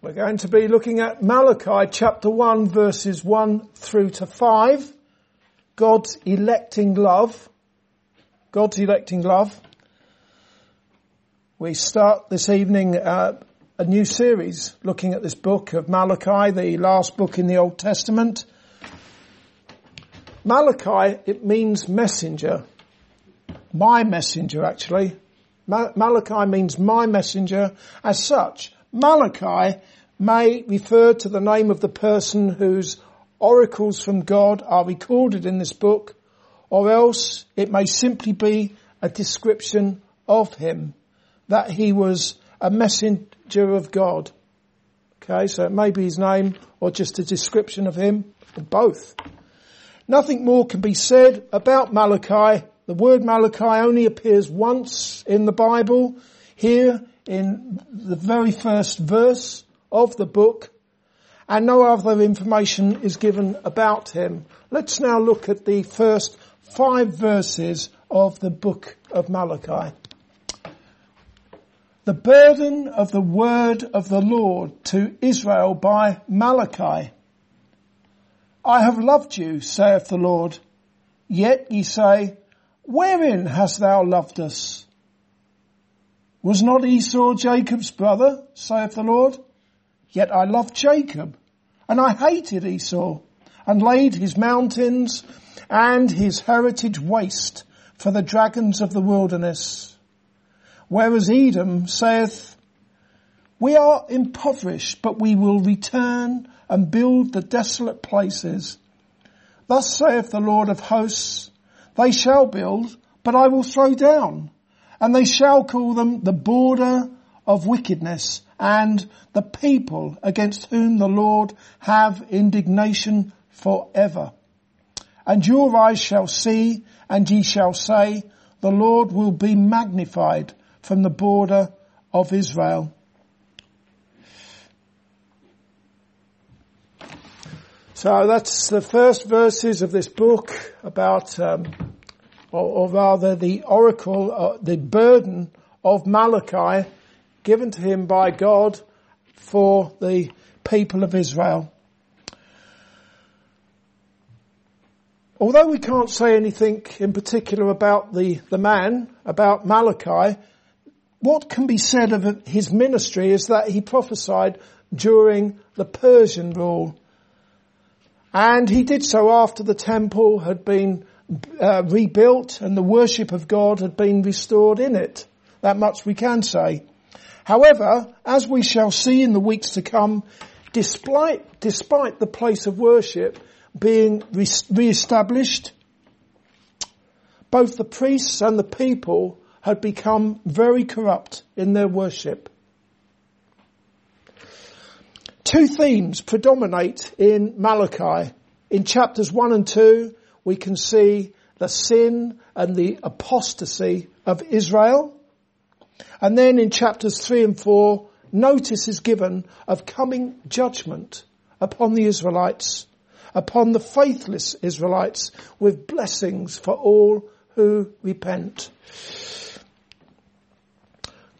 We're going to be looking at Malachi chapter 1 verses 1 through to 5. God's electing love. God's electing love. We start this evening uh, a new series looking at this book of Malachi, the last book in the Old Testament. Malachi, it means messenger. My messenger actually. Malachi means my messenger. As such, Malachi may refer to the name of the person whose oracles from God are recorded in this book, or else it may simply be a description of him, that he was a messenger of God. Okay, so it may be his name or just a description of him, or both. Nothing more can be said about Malachi. The word Malachi only appears once in the Bible, here in the very first verse of the book, and no other information is given about him. Let's now look at the first five verses of the book of Malachi. The burden of the word of the Lord to Israel by Malachi. I have loved you, saith the Lord. Yet ye say, wherein hast thou loved us? Was not Esau Jacob's brother, saith the Lord? Yet I loved Jacob, and I hated Esau, and laid his mountains and his heritage waste for the dragons of the wilderness. Whereas Edom saith, we are impoverished, but we will return and build the desolate places. Thus saith the Lord of hosts, they shall build, but I will throw down and they shall call them the border of wickedness and the people against whom the Lord have indignation forever. And your eyes shall see and ye shall say, the Lord will be magnified from the border of Israel. So that's the first verses of this book about um, or, or rather the oracle, uh, the burden of Malachi given to him by God for the people of Israel. Although we can't say anything in particular about the, the man, about Malachi, what can be said of his ministry is that he prophesied during the Persian rule. And he did so after the temple had been uh, rebuilt and the worship of God had been restored in it. That much we can say. However, as we shall see in the weeks to come, despite, despite the place of worship being re-established, both the priests and the people had become very corrupt in their worship. Two themes predominate in Malachi. In chapters 1 and 2, we can see the sin and the apostasy of Israel. And then in chapters three and four, notice is given of coming judgment upon the Israelites, upon the faithless Israelites with blessings for all who repent.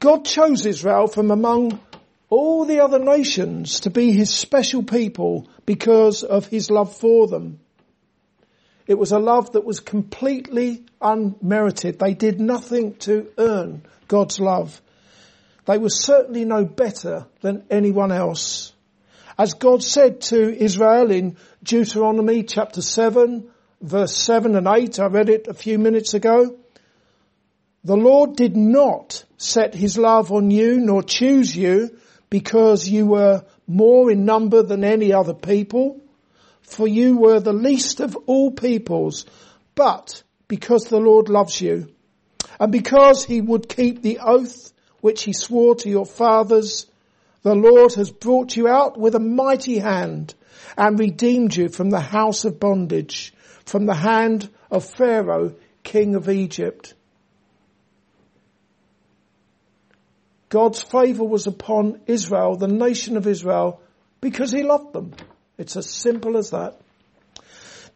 God chose Israel from among all the other nations to be his special people because of his love for them. It was a love that was completely unmerited. They did nothing to earn God's love. They were certainly no better than anyone else. As God said to Israel in Deuteronomy chapter 7 verse 7 and 8, I read it a few minutes ago. The Lord did not set his love on you nor choose you because you were more in number than any other people for you were the least of all peoples, but because the Lord loves you, and because he would keep the oath which he swore to your fathers, the Lord has brought you out with a mighty hand and redeemed you from the house of bondage, from the hand of Pharaoh, king of Egypt. God's favour was upon Israel, the nation of Israel, because he loved them. It's as simple as that.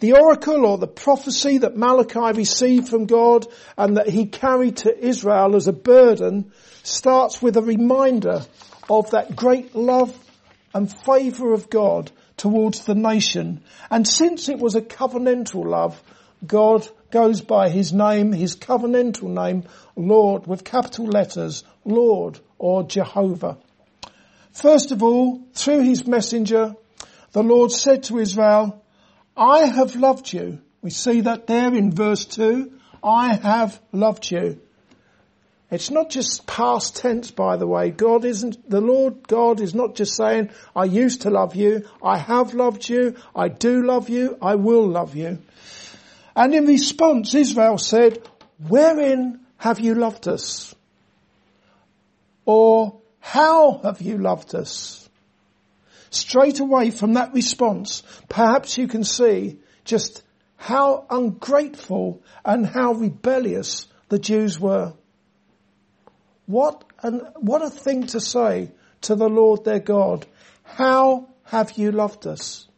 The oracle or the prophecy that Malachi received from God and that he carried to Israel as a burden starts with a reminder of that great love and favour of God towards the nation. And since it was a covenantal love, God goes by his name, his covenantal name, Lord, with capital letters, Lord or Jehovah. First of all, through his messenger, the Lord said to Israel, I have loved you. We see that there in verse 2. I have loved you. It's not just past tense, by the way. God isn't, the Lord God is not just saying, I used to love you, I have loved you, I do love you, I will love you. And in response, Israel said, wherein have you loved us? Or how have you loved us? Straight away from that response, perhaps you can see just how ungrateful and how rebellious the Jews were. What an, what a thing to say to the Lord their God. How have you loved us?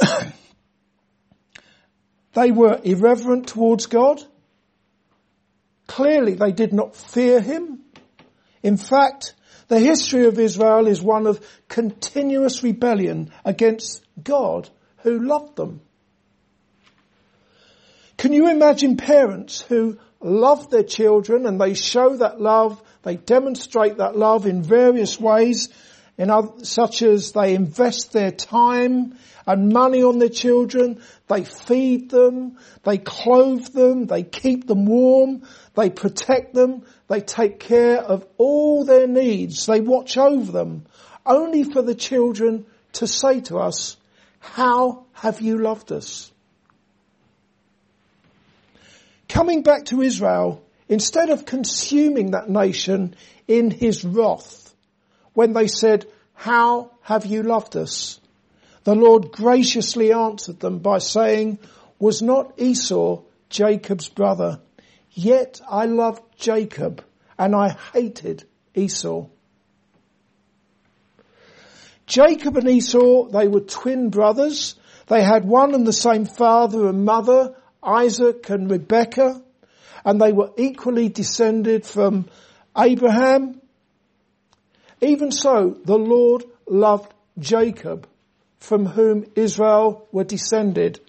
they were irreverent towards God. Clearly they did not fear him. In fact, the history of Israel is one of continuous rebellion against God who loved them. Can you imagine parents who love their children and they show that love, they demonstrate that love in various ways, in other, such as they invest their time and money on their children, they feed them, they clothe them, they keep them warm, they protect them, they take care of all their needs, they watch over them, only for the children to say to us, how have you loved us? coming back to Israel, instead of consuming that nation in his wrath, when they said, how have you loved us? The Lord graciously answered them by saying, was not Esau Jacob's brother? Yet I loved Jacob and I hated Esau. Jacob and Esau, they were twin brothers. They had one and the same father and mother Isaac and Rebekah, and they were equally descended from Abraham. Even so, the Lord loved Jacob, from whom Israel were descended.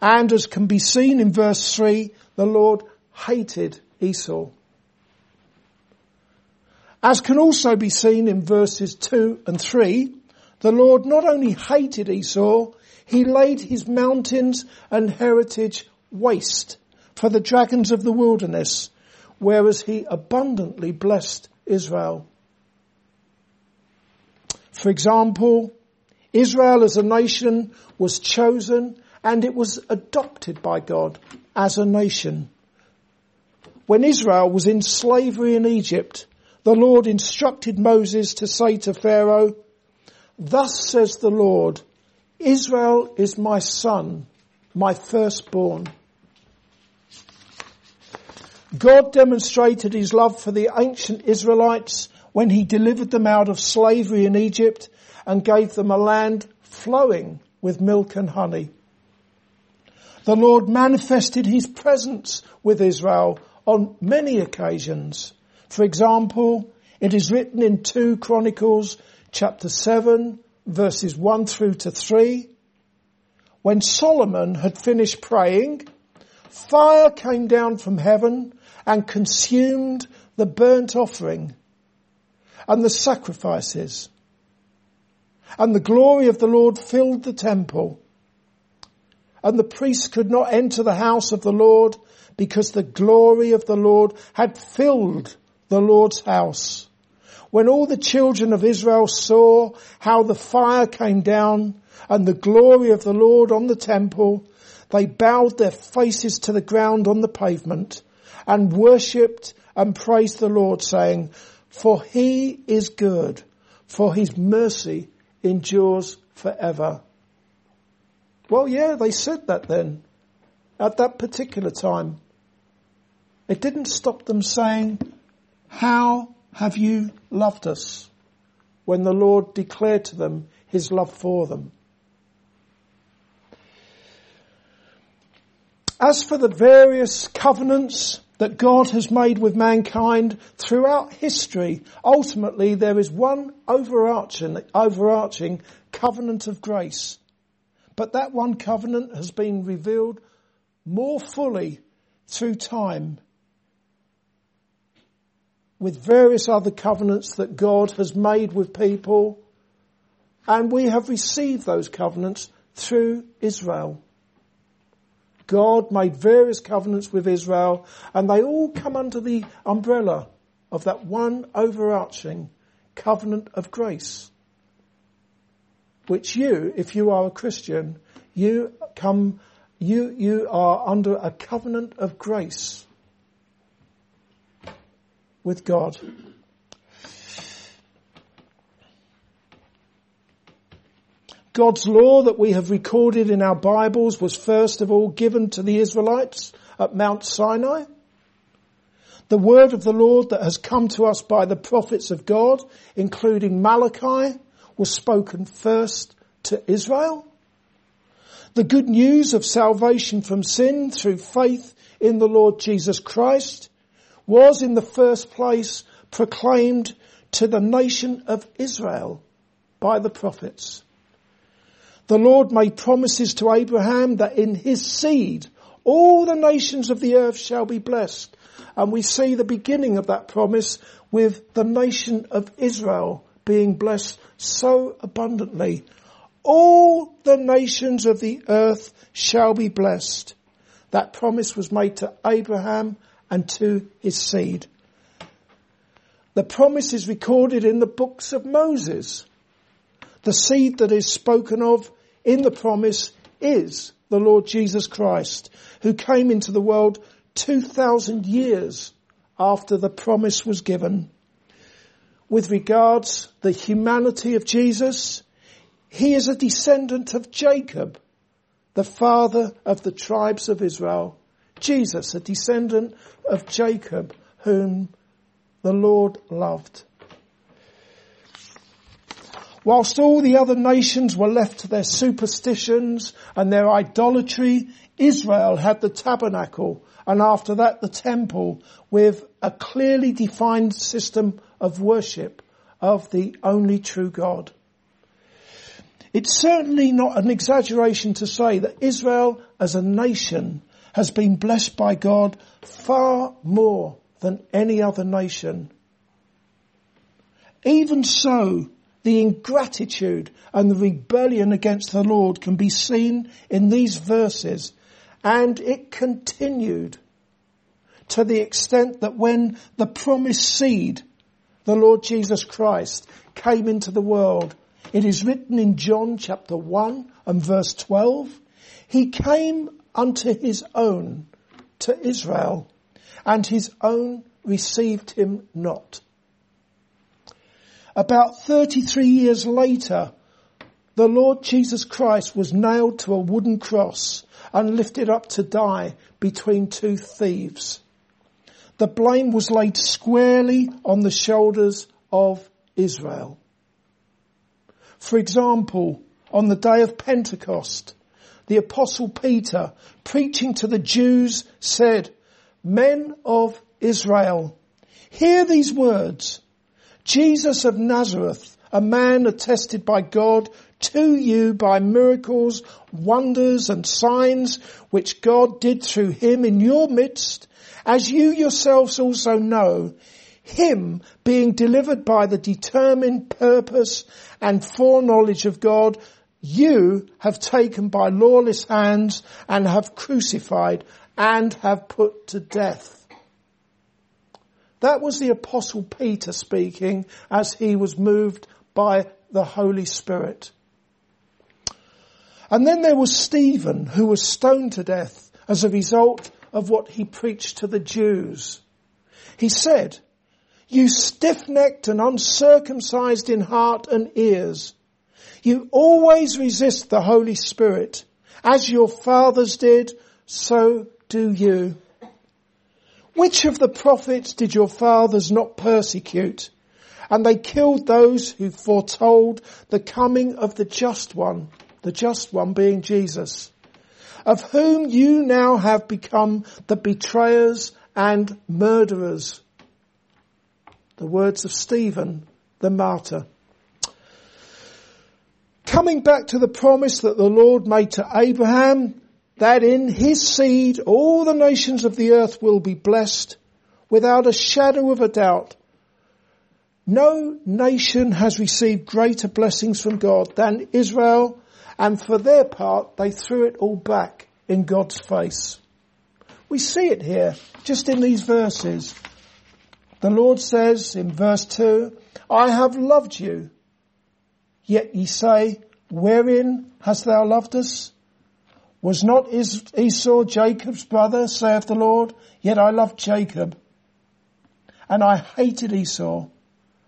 And as can be seen in verse 3, the Lord hated Esau. As can also be seen in verses 2 and 3, the Lord not only hated Esau, he laid his mountains and heritage waste for the dragons of the wilderness, whereas he abundantly blessed Israel. For example, Israel as a nation was chosen and it was adopted by God as a nation. When Israel was in slavery in Egypt, the Lord instructed Moses to say to Pharaoh, Thus says the Lord, Israel is my son, my firstborn. God demonstrated his love for the ancient Israelites when he delivered them out of slavery in Egypt and gave them a land flowing with milk and honey. The Lord manifested his presence with Israel on many occasions. For example, it is written in 2 Chronicles chapter 7 verses 1 through to 3. When Solomon had finished praying, fire came down from heaven and consumed the burnt offering and the sacrifices. And the glory of the Lord filled the temple. And the priests could not enter the house of the Lord because the glory of the Lord had filled the Lord's house. When all the children of Israel saw how the fire came down and the glory of the Lord on the temple, they bowed their faces to the ground on the pavement and worshipped and praised the Lord saying, for he is good, for his mercy endures forever. Well, yeah, they said that then, at that particular time. It didn't stop them saying, how have you loved us? When the Lord declared to them his love for them. As for the various covenants that God has made with mankind throughout history. Ultimately, there is one overarching, overarching covenant of grace. But that one covenant has been revealed more fully through time with various other covenants that God has made with people. And we have received those covenants through Israel. God made various covenants with Israel and they all come under the umbrella of that one overarching covenant of grace. Which you, if you are a Christian, you come, you, you are under a covenant of grace with God. God's law that we have recorded in our Bibles was first of all given to the Israelites at Mount Sinai. The word of the Lord that has come to us by the prophets of God, including Malachi, was spoken first to Israel. The good news of salvation from sin through faith in the Lord Jesus Christ was in the first place proclaimed to the nation of Israel by the prophets. The Lord made promises to Abraham that in his seed all the nations of the earth shall be blessed. And we see the beginning of that promise with the nation of Israel being blessed so abundantly. All the nations of the earth shall be blessed. That promise was made to Abraham and to his seed. The promise is recorded in the books of Moses. The seed that is spoken of in the promise is the Lord Jesus Christ, who came into the world 2,000 years after the promise was given. With regards the humanity of Jesus, he is a descendant of Jacob, the father of the tribes of Israel. Jesus, a descendant of Jacob, whom the Lord loved. Whilst all the other nations were left to their superstitions and their idolatry, Israel had the tabernacle and after that the temple with a clearly defined system of worship of the only true God. It's certainly not an exaggeration to say that Israel as a nation has been blessed by God far more than any other nation. Even so, the ingratitude and the rebellion against the Lord can be seen in these verses and it continued to the extent that when the promised seed, the Lord Jesus Christ, came into the world, it is written in John chapter 1 and verse 12, he came unto his own, to Israel, and his own received him not. About 33 years later, the Lord Jesus Christ was nailed to a wooden cross and lifted up to die between two thieves. The blame was laid squarely on the shoulders of Israel. For example, on the day of Pentecost, the apostle Peter, preaching to the Jews, said, Men of Israel, hear these words. Jesus of Nazareth, a man attested by God to you by miracles, wonders and signs which God did through him in your midst, as you yourselves also know, him being delivered by the determined purpose and foreknowledge of God, you have taken by lawless hands and have crucified and have put to death. That was the apostle Peter speaking as he was moved by the Holy Spirit. And then there was Stephen who was stoned to death as a result of what he preached to the Jews. He said, you stiff-necked and uncircumcised in heart and ears, you always resist the Holy Spirit. As your fathers did, so do you. Which of the prophets did your fathers not persecute? And they killed those who foretold the coming of the just one, the just one being Jesus, of whom you now have become the betrayers and murderers. The words of Stephen, the martyr. Coming back to the promise that the Lord made to Abraham, that in his seed all the nations of the earth will be blessed, without a shadow of a doubt. No nation has received greater blessings from God than Israel, and for their part, they threw it all back in God's face. We see it here, just in these verses. The Lord says in verse 2, I have loved you. Yet ye say, wherein hast thou loved us? Was not Esau Jacob's brother, saith the Lord? Yet I loved Jacob. And I hated Esau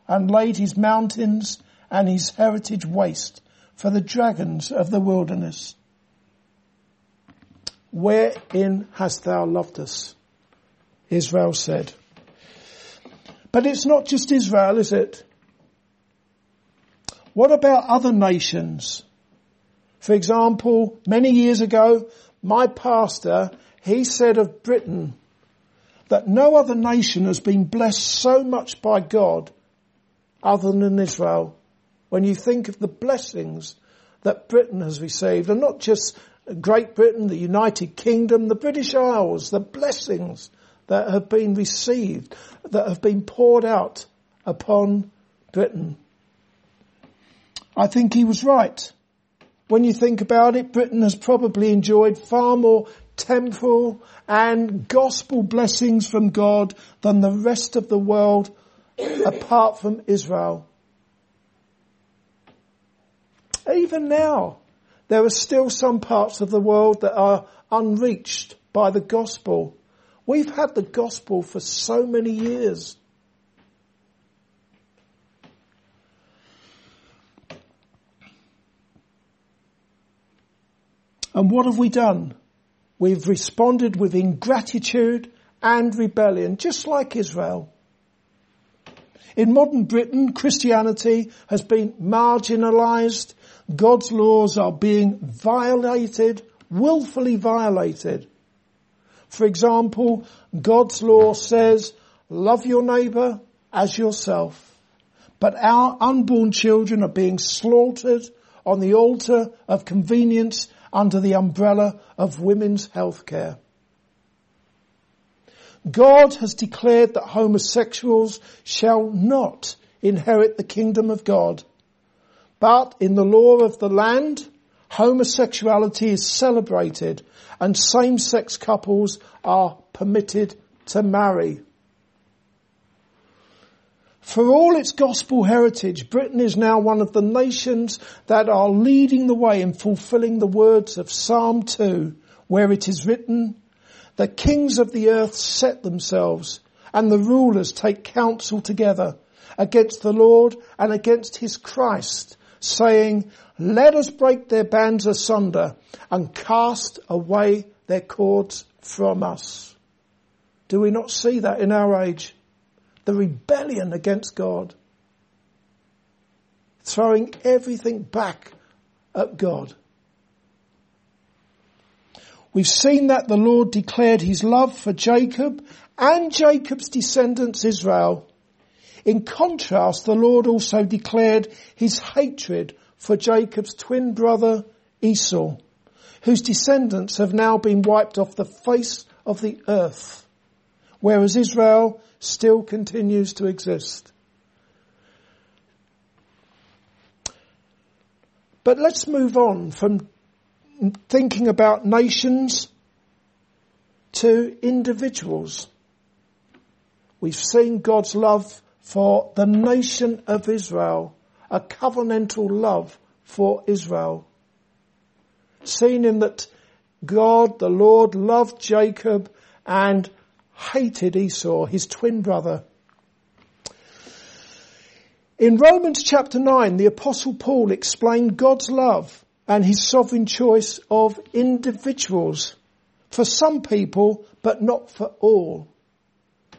and laid his mountains and his heritage waste for the dragons of the wilderness. Wherein hast thou loved us? Israel said. But it's not just Israel, is it? What about other nations? For example, many years ago, my pastor, he said of Britain that no other nation has been blessed so much by God other than Israel. When you think of the blessings that Britain has received, and not just Great Britain, the United Kingdom, the British Isles, the blessings that have been received, that have been poured out upon Britain. I think he was right. When you think about it, Britain has probably enjoyed far more temporal and gospel blessings from God than the rest of the world apart from Israel. Even now, there are still some parts of the world that are unreached by the gospel. We've had the gospel for so many years. And what have we done? We've responded with ingratitude and rebellion, just like Israel. In modern Britain, Christianity has been marginalized. God's laws are being violated, willfully violated. For example, God's law says, love your neighbor as yourself. But our unborn children are being slaughtered on the altar of convenience under the umbrella of women's health care. God has declared that homosexuals shall not inherit the kingdom of God. But in the law of the land, homosexuality is celebrated and same-sex couples are permitted to marry. For all its gospel heritage, Britain is now one of the nations that are leading the way in fulfilling the words of Psalm 2, where it is written, the kings of the earth set themselves and the rulers take counsel together against the Lord and against his Christ, saying, let us break their bands asunder and cast away their cords from us. Do we not see that in our age? The rebellion against God. Throwing everything back at God. We've seen that the Lord declared his love for Jacob and Jacob's descendants Israel. In contrast, the Lord also declared his hatred for Jacob's twin brother Esau, whose descendants have now been wiped off the face of the earth, whereas Israel still continues to exist. But let's move on from thinking about nations to individuals. We've seen God's love for the nation of Israel, a covenantal love for Israel. Seen in that God, the Lord, loved Jacob and hated Esau, his twin brother. In Romans chapter 9, the apostle Paul explained God's love and his sovereign choice of individuals. For some people, but not for all.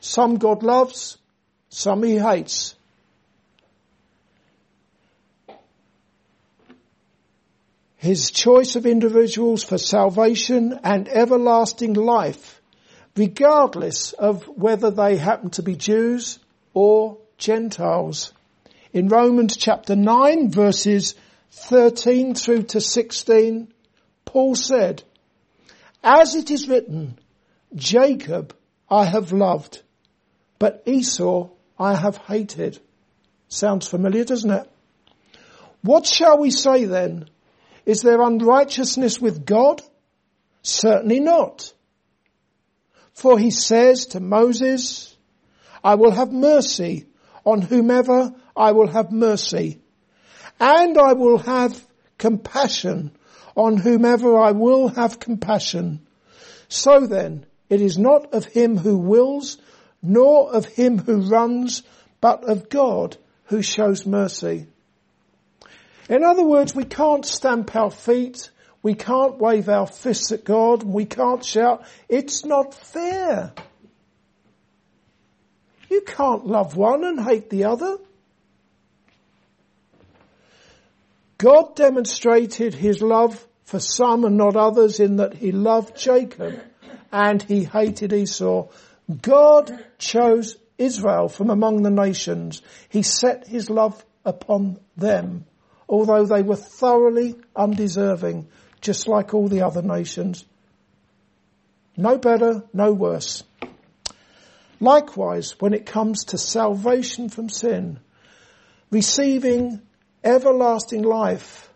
Some God loves, some he hates. His choice of individuals for salvation and everlasting life regardless of whether they happen to be Jews or Gentiles. In Romans chapter 9 verses 13 through to 16, Paul said, As it is written, Jacob I have loved, but Esau I have hated. Sounds familiar, doesn't it? What shall we say then? Is there unrighteousness with God? Certainly not. For he says to Moses, I will have mercy on whomever I will have mercy, and I will have compassion on whomever I will have compassion. So then, it is not of him who wills, nor of him who runs, but of God who shows mercy. In other words, we can't stamp our feet, we can't wave our fists at God, we can't shout, it's not fair. You can't love one and hate the other. God demonstrated his love for some and not others in that he loved Jacob and he hated Esau. God chose Israel from among the nations. He set his love upon them, although they were thoroughly undeserving, just like all the other nations. No better, no worse. Likewise, when it comes to salvation from sin, receiving everlasting life,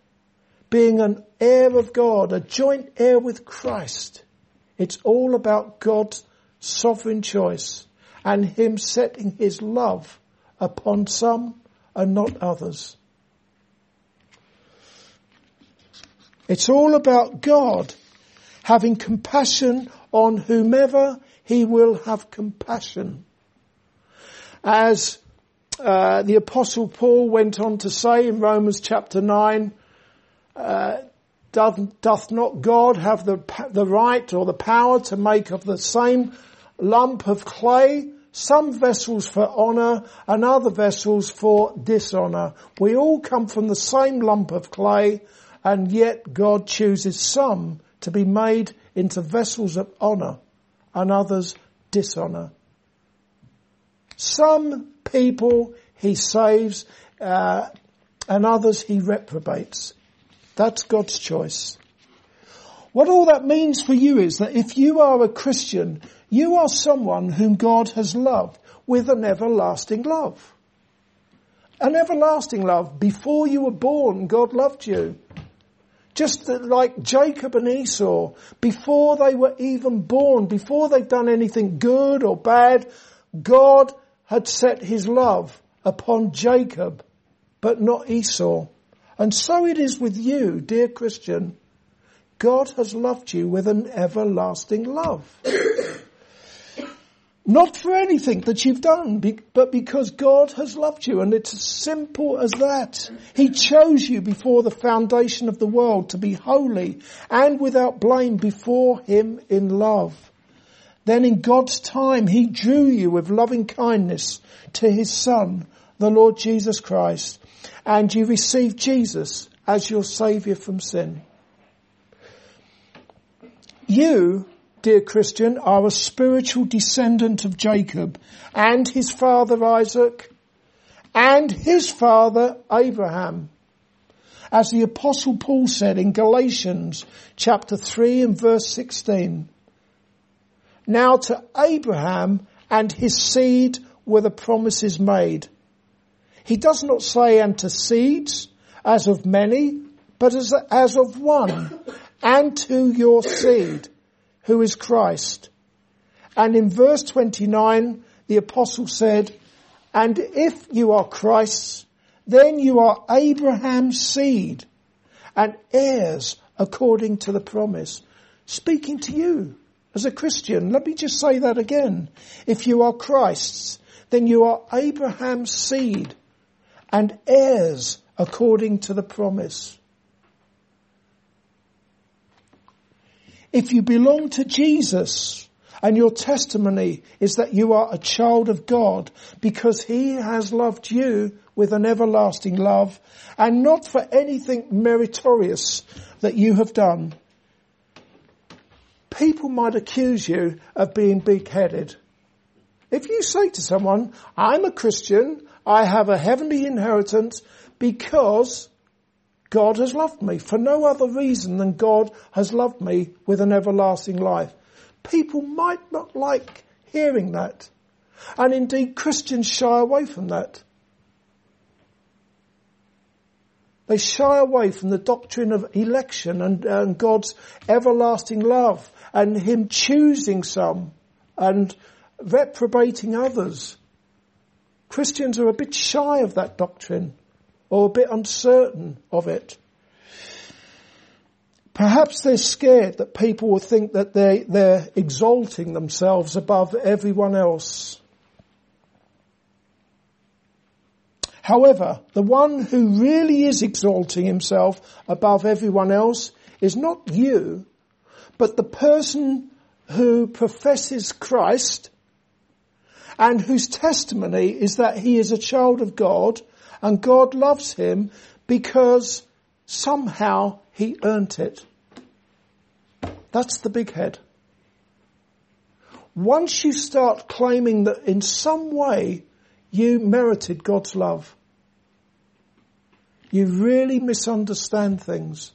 being an heir of God, a joint heir with Christ, it's all about God's sovereign choice and Him setting His love upon some and not others. It's all about God having compassion on whomever he will have compassion. As uh, the apostle Paul went on to say in Romans chapter 9, uh, doth, doth not God have the, the right or the power to make of the same lump of clay some vessels for honour and other vessels for dishonour? We all come from the same lump of clay and yet God chooses some to be made into vessels of honour and others dishonour. Some people he saves uh, and others he reprobates. That's God's choice. What all that means for you is that if you are a Christian, you are someone whom God has loved with an everlasting love. An everlasting love. Before you were born, God loved you. Just like Jacob and Esau, before they were even born, before they'd done anything good or bad, God had set his love upon Jacob, but not Esau. And so it is with you, dear Christian. God has loved you with an everlasting love. Not for anything that you've done, but because God has loved you and it's as simple as that. He chose you before the foundation of the world to be holy and without blame before Him in love. Then in God's time, He drew you with loving kindness to His Son, the Lord Jesus Christ, and you received Jesus as your Saviour from sin. You dear Christian, are a spiritual descendant of Jacob and his father Isaac and his father Abraham. As the apostle Paul said in Galatians chapter 3 and verse 16. Now to Abraham and his seed were the promises made. He does not say and to seeds as of many, but as, as of one and to your seed who is Christ. And in verse 29, the apostle said, and if you are Christ's, then you are Abraham's seed and heirs according to the promise. Speaking to you as a Christian, let me just say that again. If you are Christ's, then you are Abraham's seed and heirs according to the promise. If you belong to Jesus and your testimony is that you are a child of God because he has loved you with an everlasting love and not for anything meritorious that you have done. people might accuse you of being big-headed. If you say to someone, I'm a Christian, I have a heavenly inheritance because God has loved me for no other reason than God has loved me with an everlasting life. People might not like hearing that. And indeed Christians shy away from that. They shy away from the doctrine of election and, and God's everlasting love and Him choosing some and reprobating others. Christians are a bit shy of that doctrine or a bit uncertain of it. Perhaps they're scared that people will think that they, they're exalting themselves above everyone else. However, the one who really is exalting himself above everyone else is not you, but the person who professes Christ and whose testimony is that he is a child of God and God loves him because somehow he earned it. That's the big head. Once you start claiming that in some way you merited God's love, you really misunderstand things.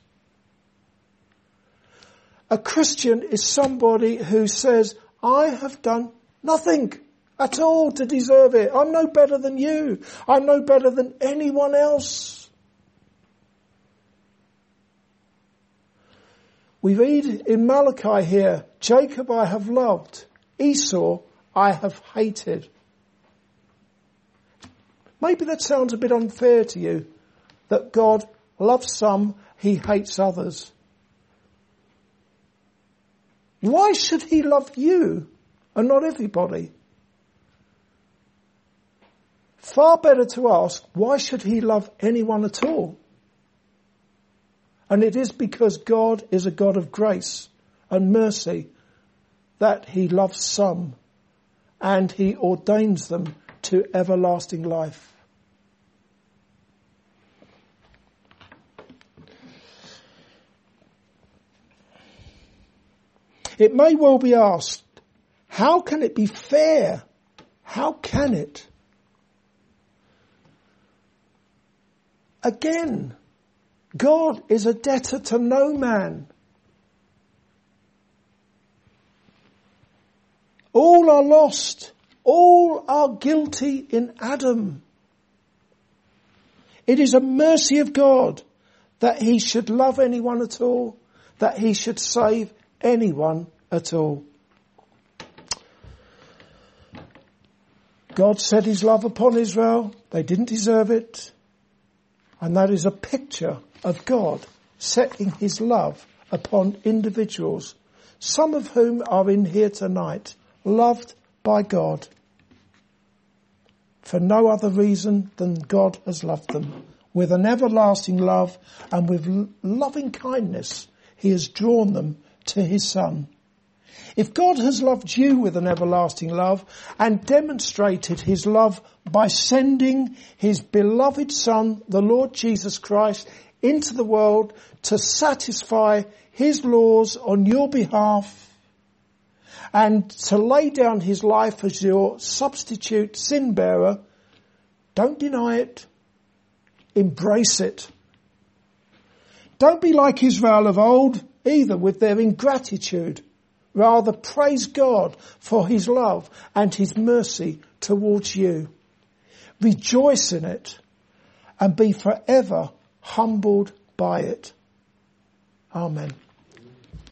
A Christian is somebody who says, I have done nothing at all to deserve it. I'm no better than you. I'm no better than anyone else. We read in Malachi here, Jacob I have loved, Esau I have hated. Maybe that sounds a bit unfair to you, that God loves some, he hates others. Why should he love you and not everybody? Far better to ask, why should he love anyone at all? And it is because God is a God of grace and mercy that he loves some and he ordains them to everlasting life. It may well be asked, how can it be fair? How can it? Again, God is a debtor to no man. All are lost. All are guilty in Adam. It is a mercy of God that he should love anyone at all, that he should save anyone at all. God set his love upon Israel. They didn't deserve it. And that is a picture of God setting his love upon individuals, some of whom are in here tonight, loved by God for no other reason than God has loved them. With an everlasting love and with loving kindness, he has drawn them to his son. If God has loved you with an everlasting love and demonstrated his love by sending his beloved son, the Lord Jesus Christ, into the world to satisfy his laws on your behalf and to lay down his life as your substitute sin bearer, don't deny it. Embrace it. Don't be like Israel of old either with their ingratitude. Rather praise God for his love and his mercy towards you. Rejoice in it and be forever humbled by it. Amen.